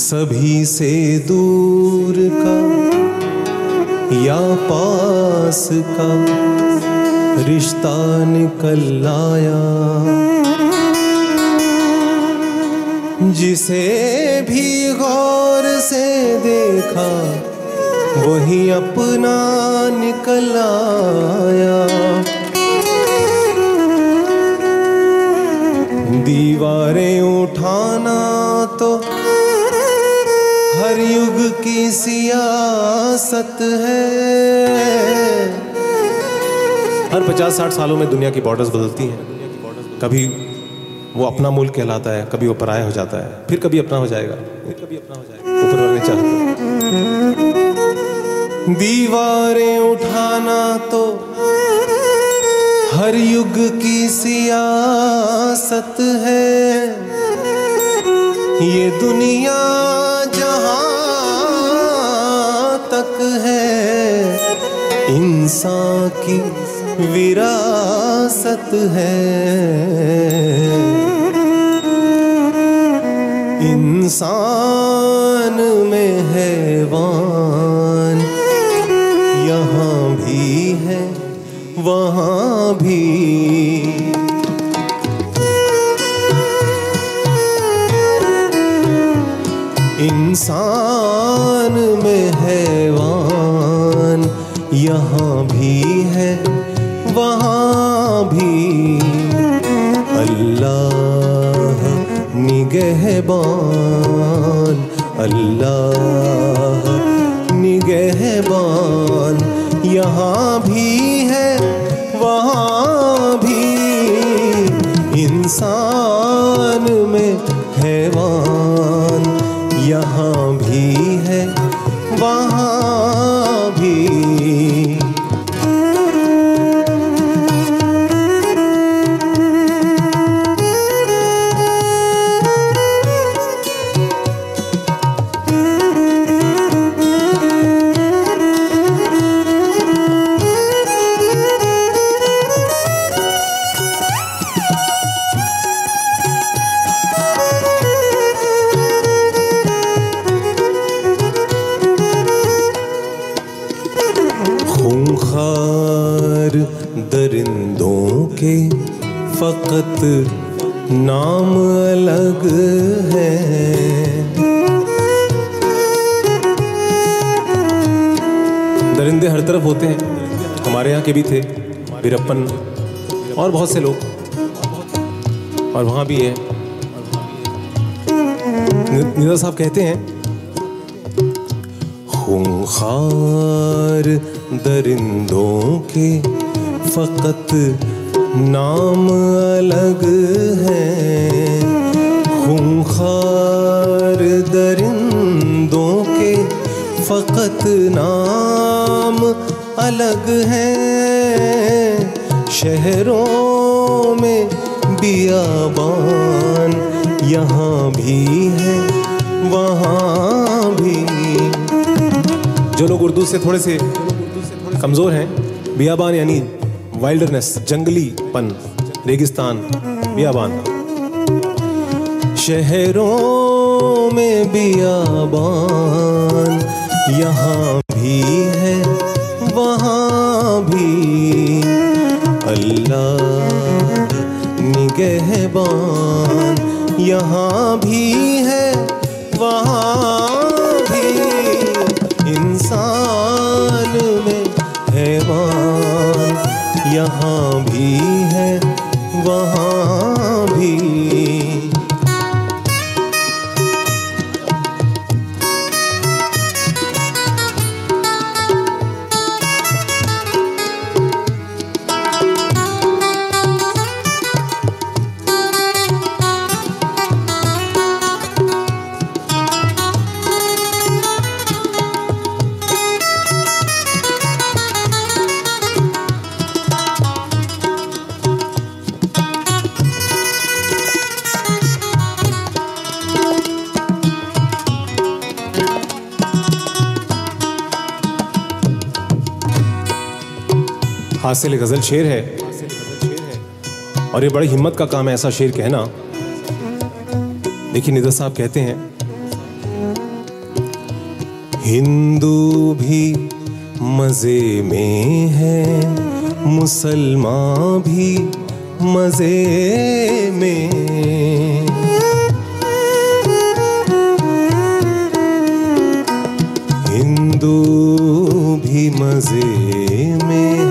سبھی سے دور کا یا پاس کا رشتہ نکل آیا۔ جسے بھی غور سے دیکھا، وہی اپنا نکل آیا۔ دیواریں اٹھانا تو یگ کی سیاست ہے۔ ہر پچاس ساٹھ سالوں میں دنیا کی بارڈرز بدلتی ہیں۔ کبھی وہ اپنا ملک کہلاتا ہے، کبھی وہ پرایا ہو جاتا ہے، پھر کبھی اپنا ہو جائے گا۔ اوپر والے چاہتے دیواریں اٹھانا تو ہر یگ کی سیاست ہے۔ یہ دنیا انسان کی وراثت ہے۔ انسان میں حیوان یہاں بھی ہے، وہاں بھی۔ انسان میں حیوان یہاں بھی ہے، وہاں بھی۔ اللہ نگہبان اللہ نگہبان، یہاں بھی ہے، وہاں بھی۔ انسان میں حیوان، یہاں بھی ہے، وہاں بھی۔ کے فقط نام الگ ہے۔ درندے ہر طرف ہوتے ہیں، ہمارے یہاں کے بھی تھے بیرپن اور بہت سے لوگ۔ اور وہاں بھی ہیں۔ نیدا صاحب کہتے ہیں، خونخوار درندوں کے فقط نام الگ ہے۔ خونخوار درندوں کے فقط نام الگ ہے۔ شہروں میں بیابان یہاں بھی ہے، وہاں بھی۔ جو لوگ اردو سے تھوڑے سے کمزور ہیں، بیابان یعنی وائلڈرنس جنگلی پن ریگستان بیابان شہروں میں بیابان یہاں بھی ہے وہاں بھی اللہ نگہبان یہاں بھی ہے وہاں یہاں بھی ہے وہاں بھی۔ حاصل غزل شیر ہے۔ اور یہ بڑی ہمت کا کام ہے ایسا شیر کہنا۔ دیکھیے ندر صاحب کہتے ہیں۔ ہندو بھی مزے میں ہے مسلمان بھی مزے میں۔ ہندو بھی مزے میں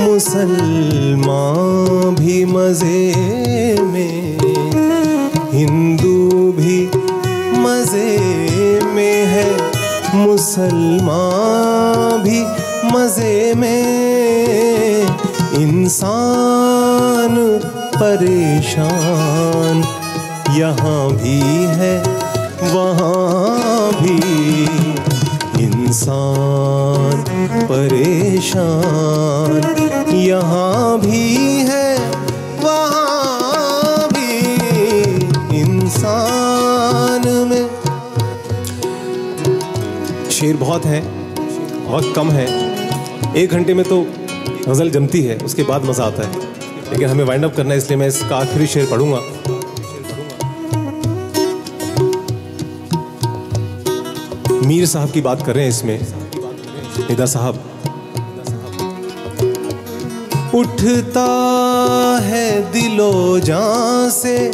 مسلمان بھی مزے میں، ہندو بھی مزے میں ہے، مسلمان بھی مزے میں۔ انسان پریشان یہاں بھی ہے، وہاں بھی۔ انسان پریشان، یہاں بھی ہے، وہاں بھی انسان میں۔ شیر بہت ہے بہت کم ہے ایک گھنٹے میں تو غزل جمتی ہے، اس کے بعد مزہ آتا ہے۔ لیکن ہمیں وائنڈ اپ کرنا ہے، اس لیے میں اس کا آخری شعر پڑھوں گا۔ میر صاحب کی بات کر رہے ہیں اس میں۔ ندا صاحب۔ اٹھتا ہے دل و جان سے،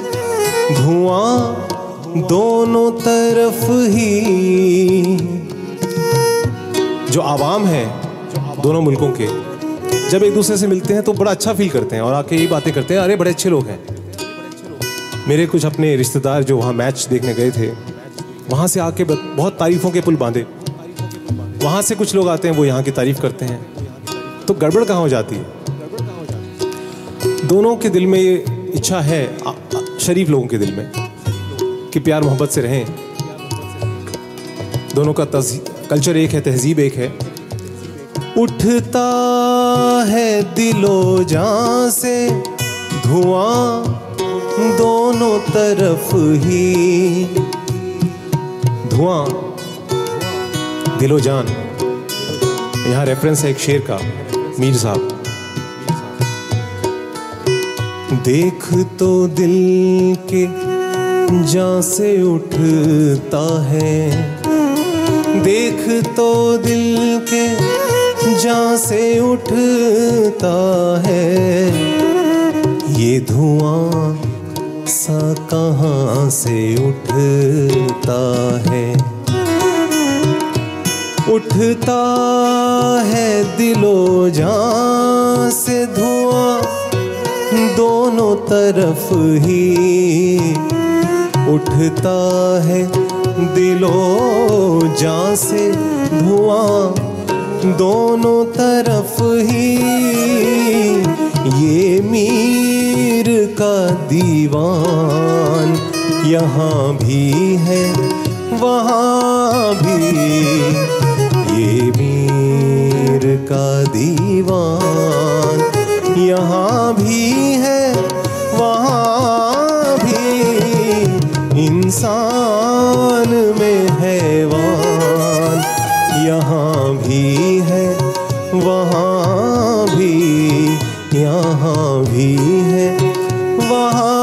دھواں دونوں طرف ہی۔ جو عوام ہے دونوں ملکوں کے۔ جب ایک دوسرے سے ملتے ہیں تو بڑا اچھا فیل کرتے ہیں اور آ کے یہی باتیں کرتے ہیں، ارے بڑے اچھے لوگ ہیں۔ میرے کچھ اپنے رشتے دار جو وہاں میچ دیکھنے گئے تھے وہاں سے آ کے بہت تعریفوں کے پل باندھے۔ وہاں سے کچھ لوگ آتے ہیں، وہ یہاں کی تعریف کرتے ہیں۔ تو گڑبڑ کہاں ہو جاتی ہے؟ دونوں کے دل میں یہ اچھا ہے شریف لوگوں کے دل میں کہ پیار محبت سے رہیں۔ دونوں کا کلچر ایک ہے، تہذیب ایک ہے۔ اٹھتا ہے دل و جان سے، دھواں دونوں طرف ہی۔ دھواں۔ دل و جان۔ یہاں ریفرنس ہے ایک شیر کا، میر صاحب۔ دیکھ تو دل کے جان سے اٹھتا ہے۔ دیکھ تو دل کے جان سے اٹھتا ہے۔ یہ دھواں سا کہاں سے اٹھتا ہے؟ اٹھتا ہے دل و جان سے دھواں، دونوں طرف ہی۔ اٹھتا ہے دل و جان سے دھواں، دونوں طرف ہی۔ یہ میر کا دیوان یہاں بھی ہے، وہاں بھی۔ یہ میر کا دیوان یہاں بھی ہے، وہاں بھی۔ انسان میں حیوان یہاں بھی ہے، وہاں بھی۔ یہاں بھی ہے ہاں